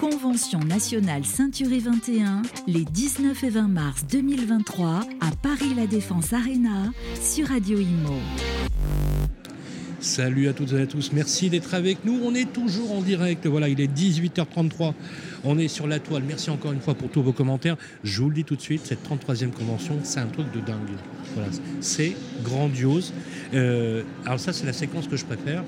Convention nationale Ceinturée 21, les 19 et 20 mars 2023 à Paris La Défense Arena sur Radio Imo. Salut à toutes et à tous, merci d'être avec nous. On est toujours en direct, voilà, il est 18h33. On est sur la toile. Merci encore une fois pour tous vos commentaires. Je vous le dis tout de suite, cette 33e convention, c'est un truc de dingue. Voilà, c'est grandiose. Euh, alors ça, c'est la séquence que je préfère.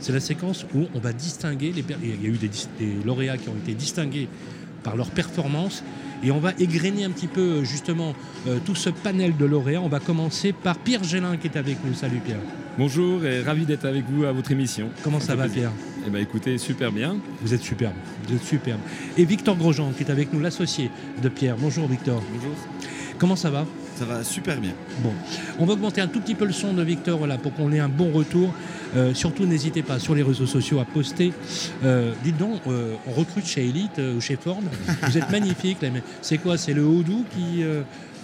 C'est la séquence où on va distinguer les. Il y a eu des, des lauréats qui ont été distingués par leur performance. Et on va égrener un petit peu euh, justement euh, tout ce panel de lauréats. On va commencer par Pierre Gélin qui est avec nous. Salut Pierre. Bonjour et ravi d'être avec vous à votre émission. Comment ça, va Pierre? Eh bien écoutez, super bien. Vous êtes superbe, vous êtes superbe. Et Victor Grosjean qui est avec nous, l'associé de Pierre. Bonjour Victor. Bonjour. Comment ça va? Ça va super bien. Bon, on va augmenter un tout petit peu le son de Victor voilà, pour qu'on ait un bon retour. Euh, surtout, n'hésitez pas sur les réseaux sociaux à poster. Euh, dites donc, euh, on recrute chez Elite ou chez Ford. Vous êtes mais C'est quoi C'est le Odoo qui.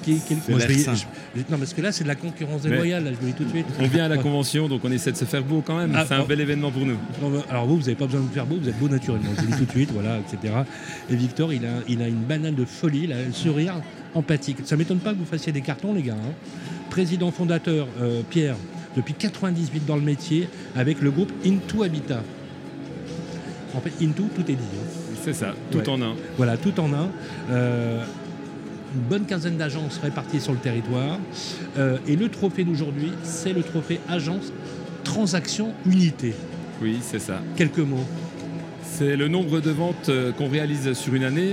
qui, qui- C'est Moi, je l'air vais- sain. je- non, parce que là, c'est de la concurrence déloyale, là, je vous le dis tout de suite. On vient à la convention, donc on essaie de se faire beau quand même. Ah, C'est un bel événement pour nous. Non, alors vous, vous n'avez pas besoin de vous faire beau, vous êtes beau naturellement, je vous le dis tout de suite, voilà, etc. Et Victor, il a, il a une banane de folie, un sourire empathique. Ça m'étonne pas que vous fassiez des cartons, les gars. hein. Président fondateur, euh, Pierre, depuis 98 dans le métier, avec le groupe Into Habitat. En fait, Into, tout est dit. hein. C'est ça, tout Ouais. en un. Voilà, tout en un. Euh, une bonne quinzaine d'agences réparties sur le territoire. Euh, et le trophée d'aujourd'hui, c'est le trophée Agence Transaction Unité. Oui, c'est ça. Quelques mots. C'est le nombre de ventes euh, qu'on réalise sur une année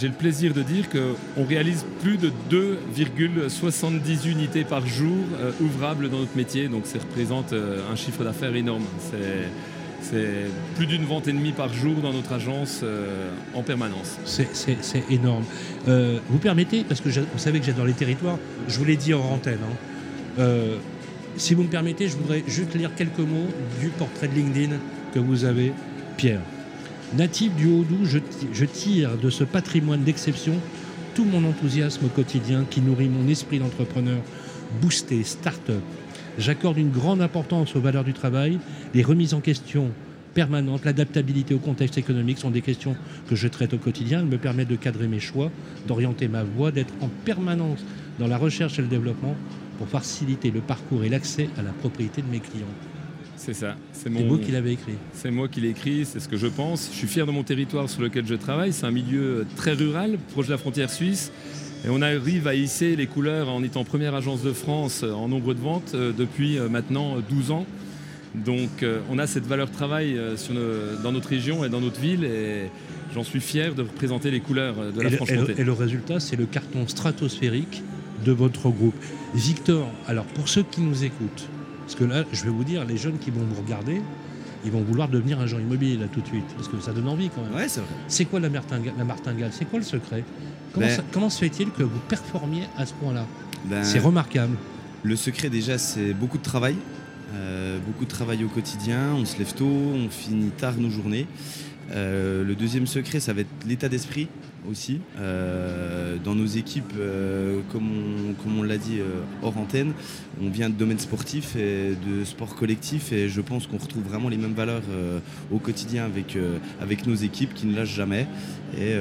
j'ai le plaisir de dire qu'on réalise plus de 2,70 unités par jour euh, ouvrables dans notre métier. Donc ça représente euh, un chiffre d'affaires énorme. C'est plus d'une vente et demie par jour dans notre agence en permanence. C'est- énorme. Vous permettez, parce que vous savez que j'adore les territoires, je vous l'ai dit en antenne. hein. Si vous me permettez, je voudrais juste lire quelques mots du portrait de LinkedIn que vous avez, Pierre. Natif du Haut-Doubs, je, ti- je tire de ce patrimoine d'exception tout mon enthousiasme au quotidien qui nourrit mon esprit d'entrepreneur boosté, start-up. J'accorde une grande importance aux valeurs du travail, les remises en question permanentes, l'adaptabilité au contexte économique sont des questions que je traite au quotidien. Elles me permettent de cadrer mes choix, d'orienter ma voie, d'être en permanence dans la recherche et le développement pour faciliter le parcours et l'accès à la propriété de mes clients. C'est ça. C'est mon, vous qui l'avez écrit. C'est moi qui l'ai écrit, c'est ce que je pense. Je suis fier de mon territoire sur lequel je travaille. C'est un milieu très rural, proche de la frontière suisse. Et on arrive à hisser les couleurs en étant première agence de France en nombre de ventes euh, depuis euh, maintenant 12 ans. Donc euh, on a cette valeur travail euh, sur nos- dans notre région et dans notre ville et j'en suis fier de représenter les couleurs euh, de la et Franche-Comté. et le résultat, c'est le carton stratosphérique de votre groupe. Victor, alors pour ceux qui nous écoutent, parce que là, je vais vous dire, les jeunes qui vont nous regarder, ils vont vouloir devenir agent immobilier là tout de suite, parce que ça donne envie quand même. Ouais, c'est vrai. C'est quoi la martingale, la martingale? C'est quoi le secret? Comment, Ben- ça- comment se fait-il que vous performiez à ce point-là? Ben, C'est remarquable. le secret déjà, c'est beaucoup de travail. Euh, beaucoup de travail au quotidien. On se lève tôt, on finit tard nos journées. Euh, le deuxième secret, ça va être l'état d'esprit aussi. Euh, dans nos équipes, euh, comme on, l'a dit hors antenne, on vient de domaine sportif et de sport collectif et je pense qu'on retrouve vraiment les mêmes valeurs au quotidien avec, avec nos équipes qui ne lâchent jamais et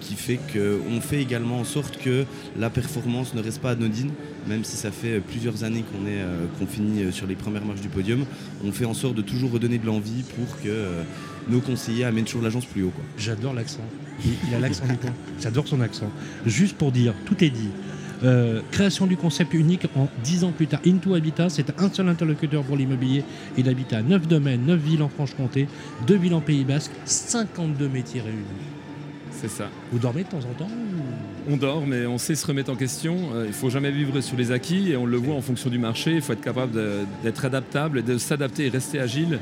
qui fait qu'on fait également en sorte que la performance ne reste pas anodine, même si ça fait plusieurs années qu'on est qu'on finit sur les premières marches du podium, on fait en sorte de toujours redonner de l'envie pour que nos conseillers amènent toujours l'agence plus haut. Quoi. J'adore l'accent. Il, il a l'accent du coin. J'adore son accent. Juste pour dire, tout est dit. Euh, création du concept unique en 10 ans plus tard. Into Habitat, c'est un seul interlocuteur pour l'immobilier et l'habitat. 9 domaines, 9 villes en Franche-Comté, 2 villes en Pays Basque, 52 métiers réunis. C'est ça. Vous dormez de temps en temps ou- On dort, mais on sait se remettre en question. Euh, il faut jamais vivre sur les acquis et on le voit en fonction du marché. Il faut être capable d'être adaptable, et de s'adapter et rester agile.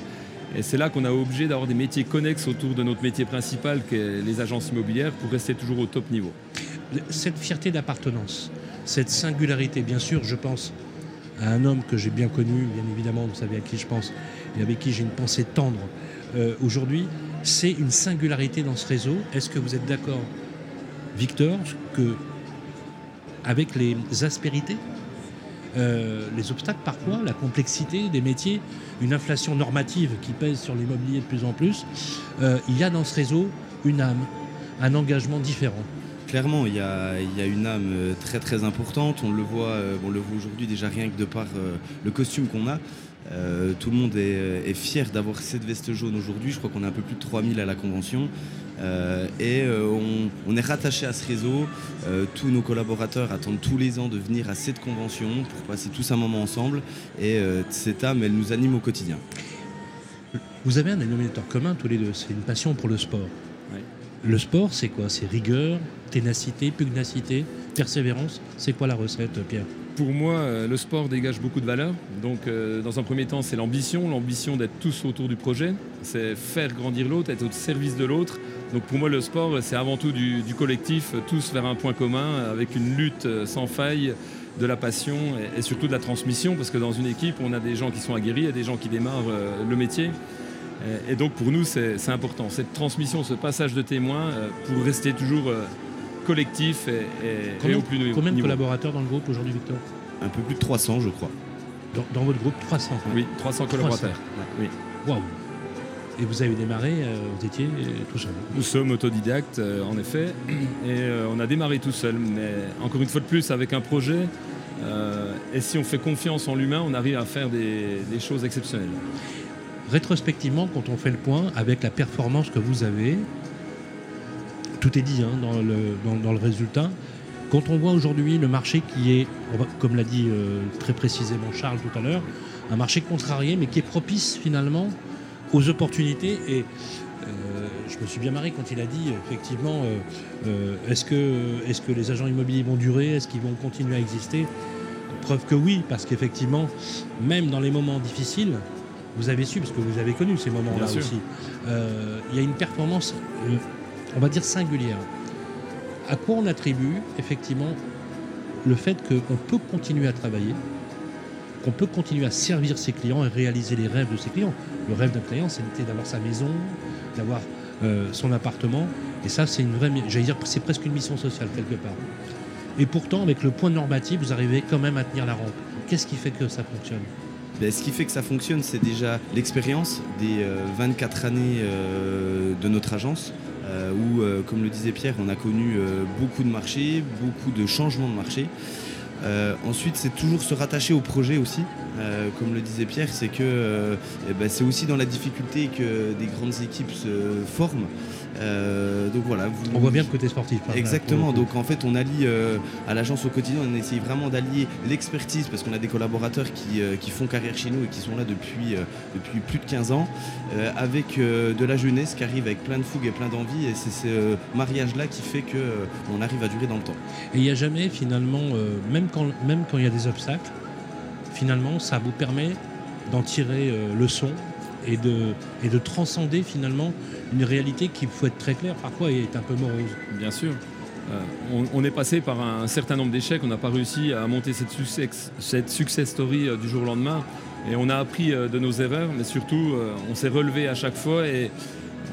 Et c'est là qu'on a obligé d'avoir des métiers connexes autour de notre métier principal, qui est les agences immobilières, pour rester toujours au top niveau. Cette fierté d'appartenance, cette singularité, bien sûr, je pense à un homme que j'ai bien connu, bien évidemment, vous savez à qui je pense, et avec qui j'ai une pensée tendre euh, aujourd'hui, c'est une singularité dans ce réseau. Est-ce que vous êtes d'accord, Victor, que avec les aspérités, euh, les obstacles parfois, la complexité des métiers, une inflation normative qui pèse sur l'immobilier de plus en plus, euh, il y a dans ce réseau une âme, un engagement différent. Clairement, il y, a, une âme euh, très très importante. On le voit, le voit aujourd'hui déjà rien que de par le costume qu'on a. tout le monde est, fier d'avoir cette veste jaune aujourd'hui. Je crois qu'on est un peu plus de 3000 à la convention. Et on, est rattaché à ce réseau. tous nos collaborateurs attendent tous les ans de venir à cette convention pour passer tous un moment ensemble. Et cette âme, elle nous anime au quotidien. Vous avez un dénominateur commun tous les deux, c'est une passion pour le sport. Le sport, c'est quoi? C'est rigueur, ténacité, pugnacité, persévérance. C'est quoi la recette, Pierre? Pour moi, euh, le sport dégage beaucoup de valeur. Donc, euh, dans un premier temps, c'est l'ambition, l'ambition d'être tous autour du projet. C'est faire grandir l'autre, être au service de l'autre. Donc, pour moi, le sport, c'est avant tout du, collectif, tous vers un point commun, avec une lutte euh, sans faille de la passion et, surtout de la transmission, parce que dans une équipe, on a des gens qui sont aguerris et des gens qui démarrent le métier. Et donc pour nous, c'est important, cette transmission, ce passage de témoins euh, pour rester toujours collectif et, au plus Combien de collaborateurs dans le groupe aujourd'hui, Victor Un peu plus de 300, je crois. Dans, votre groupe, 300 Oui, 300 collaborateurs. Oui. Waouh. Et vous avez démarré, euh, vous étiez tout seul. Nous sommes autodidactes, en effet, et on a démarré tout seul, mais encore une fois de plus, avec un projet, et si on fait confiance en l'humain, on arrive à faire des choses exceptionnelles. Rétrospectivement, quand on fait le point avec la performance que vous avez, tout est dit hein, dans, le, dans, le, résultat. Quand on voit aujourd'hui le marché qui est, comme l'a dit euh, très précisément Charles tout à l'heure, un marché contrarié, mais qui est propice finalement aux opportunités. Et euh, je me suis bien marré quand il a dit, effectivement, euh, est-ce que, est que les agents immobiliers vont durer? Est-ce qu'ils vont continuer à exister? Preuve que oui, parce qu'effectivement, même dans les moments difficiles, vous avez su, parce que vous avez connu ces moments-là aussi, il y a une performance, on va dire, singulière. À quoi on attribue effectivement le fait qu'on peut continuer à travailler, qu'on peut continuer à servir ses clients et réaliser les rêves de ses clients? Le rêve d'un client, c'était d'avoir sa maison, d'avoir euh, son appartement. Et ça, c'est une vraie, j'allais dire, c'est presque une mission sociale quelque part. Et pourtant, avec le point normatif, vous arrivez quand même à tenir la rampe. Qu'est-ce qui fait que ça fonctionne? Ben, ce qui fait que ça fonctionne, c'est déjà l'expérience des 24 euh, années euh, de notre agence. Euh, où, comme le disait Pierre, on a connu beaucoup de marchés, beaucoup de changements de marché. ensuite, c'est toujours se rattacher au projet aussi. comme le disait Pierre, c'est que eh ben, c'est aussi dans la difficulté que des grandes équipes se forment. Euh, donc voilà. on voit bien le côté sportif. Hein, Exactement. donc en fait, on allie euh, à l'agence au quotidien, on essaye vraiment d'allier l'expertise parce qu'on a des collaborateurs qui, euh, qui, font carrière chez nous et qui sont là depuis, depuis plus de 15 ans, avec de la jeunesse qui arrive avec plein de fougue et plein d'envie. Et c'est ce mariage-là qui fait qu'on arrive à durer dans le temps. Et il n'y a jamais finalement, même, quand, même quand il y a des obstacles, finalement, ça vous permet d'en tirer le son et de, et de transcender finalement une réalité qui, faut être très clair, parfois est un peu morose. Bien sûr. Euh, on, est passé par un, certain nombre d'échecs, on n'a pas réussi à monter cette success, cette success story euh, du jour au lendemain. Et on a appris euh, de nos erreurs, mais surtout on s'est relevé à chaque fois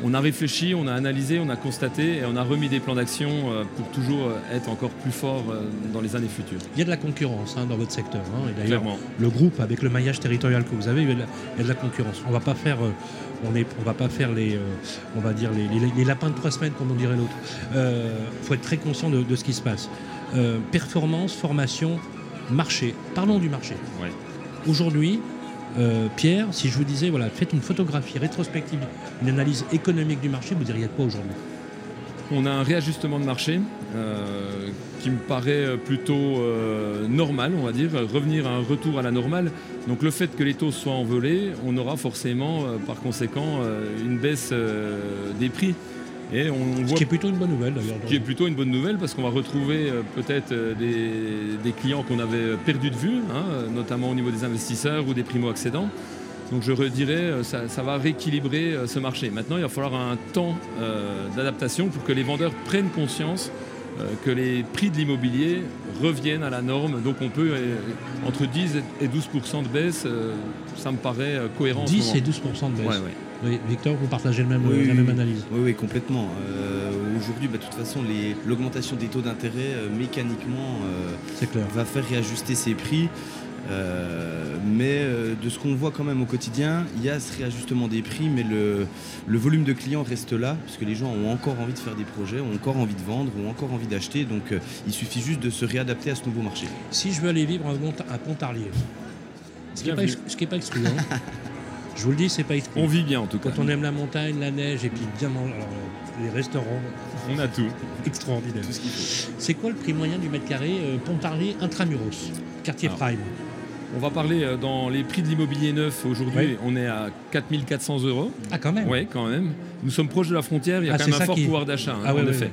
on a réfléchi, on a analysé, on a constaté et on a remis des plans d'action euh, pour toujours euh, être encore plus fort euh, dans les années futures. Il y a de la concurrence hein, dans votre secteur. Hein, et d'ailleurs, le groupe, avec le maillage territorial que vous avez, il y a de la, concurrence. On va pas faire, on est, on va pas faire les, on va dire les, lapins de trois semaines, comme on dirait l'autre. Il faut être très conscient de, ce qui se passe. performance, formation, marché. Parlons du marché. Aujourd'hui, euh, Pierre, si je vous disais, voilà, faites une photographie rétrospective, une analyse économique du marché, vous diriez quoi aujourd'hui? On a un réajustement de marché euh, qui me paraît plutôt euh, normal, on va dire, revenir à un retour à la normale. Donc le fait que les taux soient envolés, on aura forcément par conséquent une baisse des prix. Ce qui est plutôt une bonne nouvelle d'ailleurs. Ce qui est plutôt une bonne nouvelle parce qu'on va retrouver euh, peut-être euh, des, clients qu'on avait perdus de vue, hein, notamment au niveau des investisseurs ou des primo-accédants. Donc je redirais, ça, ça va rééquilibrer euh, ce marché. Maintenant, il va falloir un temps d'adaptation pour que les vendeurs prennent conscience que les prix de l'immobilier reviennent à la norme. Donc on peut, entre 10 et 12% de baisse, ça me paraît cohérent. 10 et 12% de baisse Victor, vous partagez le même, la même analyse Oui, oui complètement. Euh, aujourd'hui, bah, de toute façon, l'augmentation des taux d'intérêt, euh, mécaniquement, euh, va faire réajuster ces prix. Euh, mais euh, de ce qu'on voit quand même au quotidien, il y a ce réajustement des prix, mais le, le volume de clients reste là, parce que les gens ont encore envie de faire des projets, ont encore envie de vendre, ont encore envie d'acheter, donc euh, il suffit juste de se réadapter à ce nouveau marché. Si je veux aller vivre à Pontarlier, ce qui n'est pas exclu, hein. je vous le dis, c'est pas exclu. On vit bien en tout cas. Quand on aime la montagne, la neige et puis bien manger, alors, euh, les restaurants On a tout. extraordinaires. C'est quoi le prix moyen du mètre carré euh, Pontarlier intramuros, quartier Alors, prime? On va parler euh, dans les prix de l'immobilier neuf. Aujourd'hui, Ouais. on est à 4400 euros. Ah quand même. Oui, quand même. Nous sommes proches de la frontière, il y a Ah, quand même un fort qui- pouvoir d'achat, hein, Ah en ouais, effet.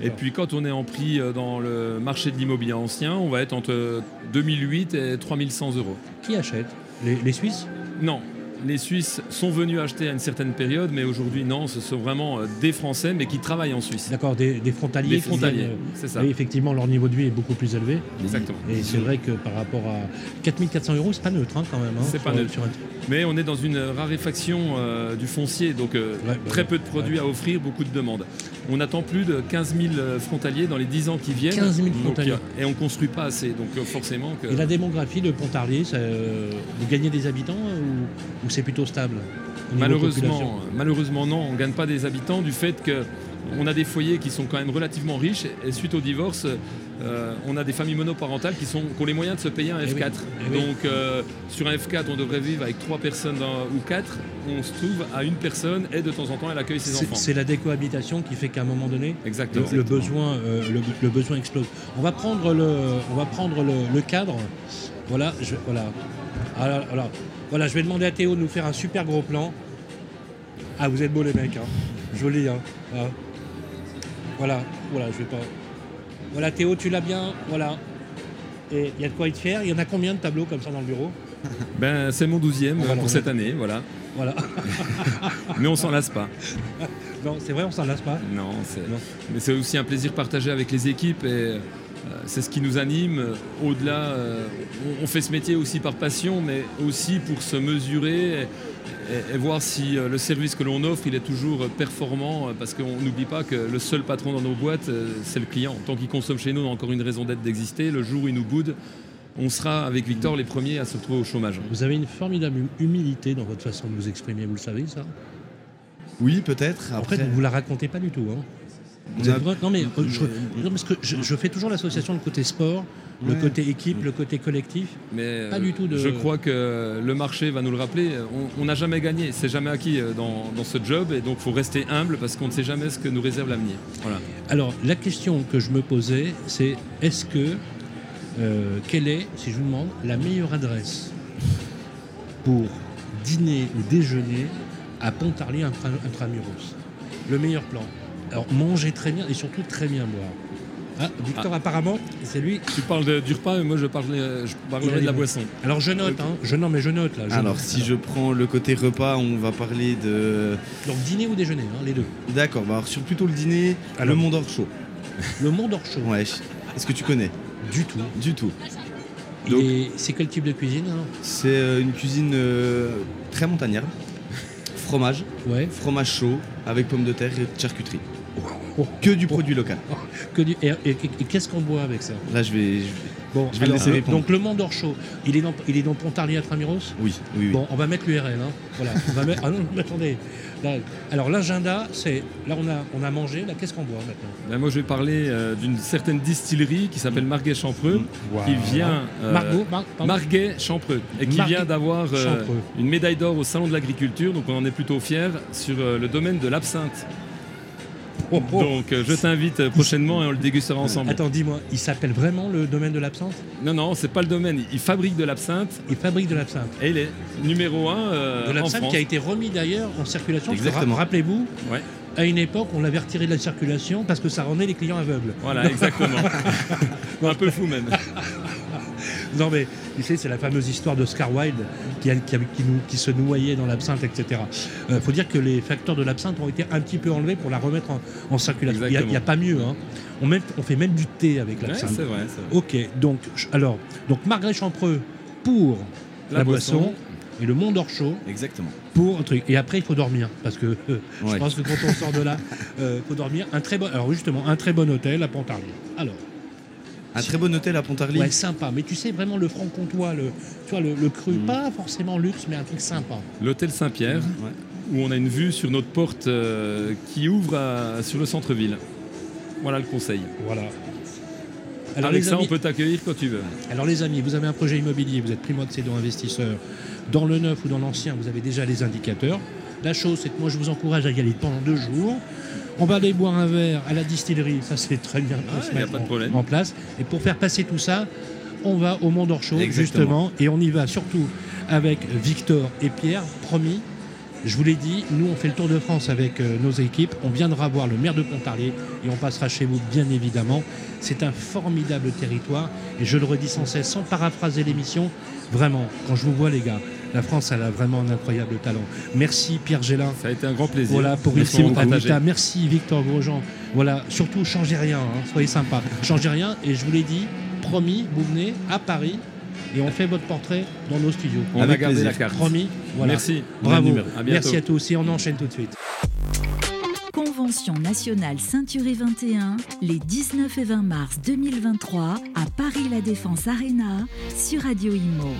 ouais. Et puis quand on est en prix euh, dans le marché de l'immobilier ancien, on va être entre 2008 et 3100 euros. Qui achète? Les, les Suisses? Non, les Suisses sont venus acheter à une certaine période, mais aujourd'hui non, ce sont vraiment euh, des Français, mais qui travaillent en Suisse. D'accord, des, des frontaliers. Des frontaliers, euh, c'est ça. oui, effectivement, leur niveau de vie est beaucoup plus élevé. Exactement. Et c'est vrai que par rapport à 4400 euros, c'est pas neutre hein, quand même. hein, C'est pas neutre. sur un- Mais on est dans une raréfaction euh, du foncier, donc euh, Ouais, ouais, très ouais. peu de produits à offrir, beaucoup de demandes. On attend plus de 15 000 euh, frontaliers dans les 10 ans qui viennent. 15 000 Donc, frontaliers. euh, et on construit pas assez, donc euh, forcément que... Et la démographie de Pontarlier, ça, euh, vous gagnez des habitants ou, ou c'est plutôt stable Malheureusement, malheureusement non, on ne gagne pas des habitants du fait que on a des foyers qui sont quand même relativement riches et suite au divorce, euh, on a des familles monoparentales qui, sont, qui ont les moyens de se payer un Eh oui, F4. eh oui. Donc euh, sur un F4, on devrait vivre avec trois personnes dans- ou quatre. On se trouve à une personne et de temps en temps, elle accueille ses enfants. C'est la décohabitation qui fait qu'à un moment donné, le, Exactement. le besoin, euh, le, le besoin explose. On va prendre le, on va prendre le, le cadre. Voilà, je, voilà. Alors, alors, voilà, je vais demander à Théo de nous faire un super gros plan. Ah, vous êtes beaux les mecs, hein. joli. Hein. Ah. Voilà, voilà, je vais pas. Voilà, Théo, tu l'as bien, voilà. Et il y a de quoi être fier. Il y en a combien de tableaux comme ça dans le bureau? Ben, c'est mon douzième euh, pour cette année, voilà. Voilà. Mais on s'en lasse pas. non, c'est vrai, on s'en lasse pas. Non, c'est- Non. mais c'est aussi un plaisir partagé avec les équipes et c'est ce qui nous anime. Euh, Au-delà, euh, on, fait ce métier aussi par passion, mais aussi pour se mesurer et, et- et voir si euh, le service que l'on offre, il est toujours performant, euh, parce qu'on n'oublie pas que le seul patron dans nos boîtes, euh, c'est le client. Tant qu'il consomme chez nous, on a encore une raison d'être d'exister. Le jour où il nous boude, on sera avec Victor les premiers à se retrouver au chômage. Vous avez une formidable hum- humilité dans votre façon de vous exprimer, vous le savez ça? Oui, peut-être. En Après, fait, vous la racontez pas du tout. Hein. Vrai- Non, mais euh, je, non, parce que je, je fais toujours l'association le côté sport, le Ouais. côté équipe, le côté collectif. Mais Pas euh, du tout de- je crois que le marché va nous le rappeler. On- n'a jamais gagné, c'est jamais acquis euh, dans, dans ce job, et donc il faut rester humble parce qu'on ne sait jamais ce que nous réserve l'avenir. Voilà. Alors, la question que je me posais, c'est est-ce que, euh, quelle est, si je vous demande, la meilleure adresse pour dîner ou déjeuner à Pontarlier intra- intramuros? Le meilleur plan. Alors, manger très bien et surtout très bien boire. Ah, Victor, apparemment, c'est lui. Tu parles de- du repas, et moi je, parle, je parlerai de la boisson. Alors, je note, hein, je, non, mais je note là. je Alors, note. si je prends le côté repas, on va parler de. Donc, dîner ou déjeuner, hein, les deux. D'accord, bah alors sur plutôt le dîner, Alors. le Mont d'Or chaud. Le Mont d'Or chaud. Ouais. Est-ce que tu connais? Du tout. Du tout. Et c'est quel type de cuisine alors C'est euh, une cuisine euh, très montagnarde. Fromage, Ouais. fromage chaud avec pommes de terre et charcuterie. Oh. Que du produit local. Que du- Et, et- et qu'est-ce qu'on boit avec ça Là, je vais. je- Bon, Je vais le laisser répondre. donc le Mont d'Or chaud, il est dans, il est dans Pontarlier Intramuros Oui, oui, oui. Bon, on va mettre l'URL. Hein. Voilà. On va mettre... Ah non, mais attendez. Là, alors l'agenda, c'est là on a on a mangé. Là, qu'est-ce qu'on boit maintenant Ben, moi je vais parler euh, d'une certaine distillerie qui s'appelle Marguet Champreux, qui vient. euh, Margot, Mar- Marguet Champreux, et qui Marguet vient d'avoir euh, une médaille d'or au Salon de l'Agriculture, donc on en est plutôt fiers, sur euh, le domaine de l'absinthe. Donc euh, je t'invite euh, prochainement et on le dégustera ensemble. Attends, dis-moi, il s'appelle vraiment le domaine de l'absinthe? Non, non, c'est pas le domaine. Il fabrique de l'absinthe Il fabrique de l'absinthe. et il est numéro un euh, De l'absinthe qui a été remis d'ailleurs en circulation. Exactement. ra- Rappelez-vous, Ouais. à une époque, on l'avait retiré de la circulation parce que ça rendait les clients aveugles. Voilà, exactement. un peu fou même. Non mais tu sais, c'est la fameuse histoire d'Oscar Wilde qui, a- qui, a- qui nous- qui se noyait dans l'absinthe, etc. Il faut dire que les facteurs de l'absinthe ont été un petit peu enlevés pour la remettre en, en circulation. Il n'y a, pas mieux. hein. On, met- on fait même du thé avec Ouais, l'absinthe. c'est vrai. vrai. ok, donc alors, donc Margaret Champreux pour la, boisson, et le Mont d'Or chaud Exactement. pour un truc. Et après, il faut dormir parce que euh, je pense que quand on sort de là, il faut dormir. Un très bon, alors justement, un très bon hôtel à Pontarlier. Alors, Un très bon hôtel à Pontarlier. Ouais, sympa. Mais tu sais, vraiment le franc-comtois, le, tu vois, le, le cru, Mhm. pas forcément luxe, mais un truc sympa. L'hôtel Saint-Pierre, Ouais. où on a une vue sur notre porte euh, qui ouvre à- sur le centre-ville. Voilà le conseil. Voilà. Alors Avec les, ça, amis, on peut t'accueillir quand tu veux. alors les amis, vous avez un projet immobilier, vous êtes primo-accédant investisseur. Dans le neuf ou dans l'ancien, vous avez déjà les indicateurs. La chose, c'est que moi, je vous encourage à y aller pendant deux jours. On va aller boire un verre à la distillerie, ça c'est très bien Ah, se a mette pas de en- problème. en place. Et pour faire passer tout ça, on va au Mont d'Orchaud, justement, et on y va surtout avec Victor et Pierre, promis. Je vous l'ai dit, nous on fait le tour de France avec euh, nos équipes. On viendra voir le maire de Pontarlier et on passera chez vous, bien évidemment. C'est un formidable territoire et je le redis sans cesse, sans paraphraser l'émission. Vraiment, quand je vous vois, les gars, la France, elle a vraiment un incroyable talent. Merci Pierre Gélin. Ça a été un grand plaisir. Voilà, pour Merci ici. Habitat. Merci Victor Grosjean. Voilà, surtout changez rien, hein, soyez sympa. Changez rien et je vous l'ai dit, promis, vous venez à Paris et on fait votre portrait dans nos studios. On garder plaisir. la carte. Promis, voilà. Merci. Bravo. À. Merci à tous et on enchaîne tout de suite. Convention nationale Ceinturé 21, les 19 et 20 mars 2023 à Paris La Défense Arena sur Radio Imo.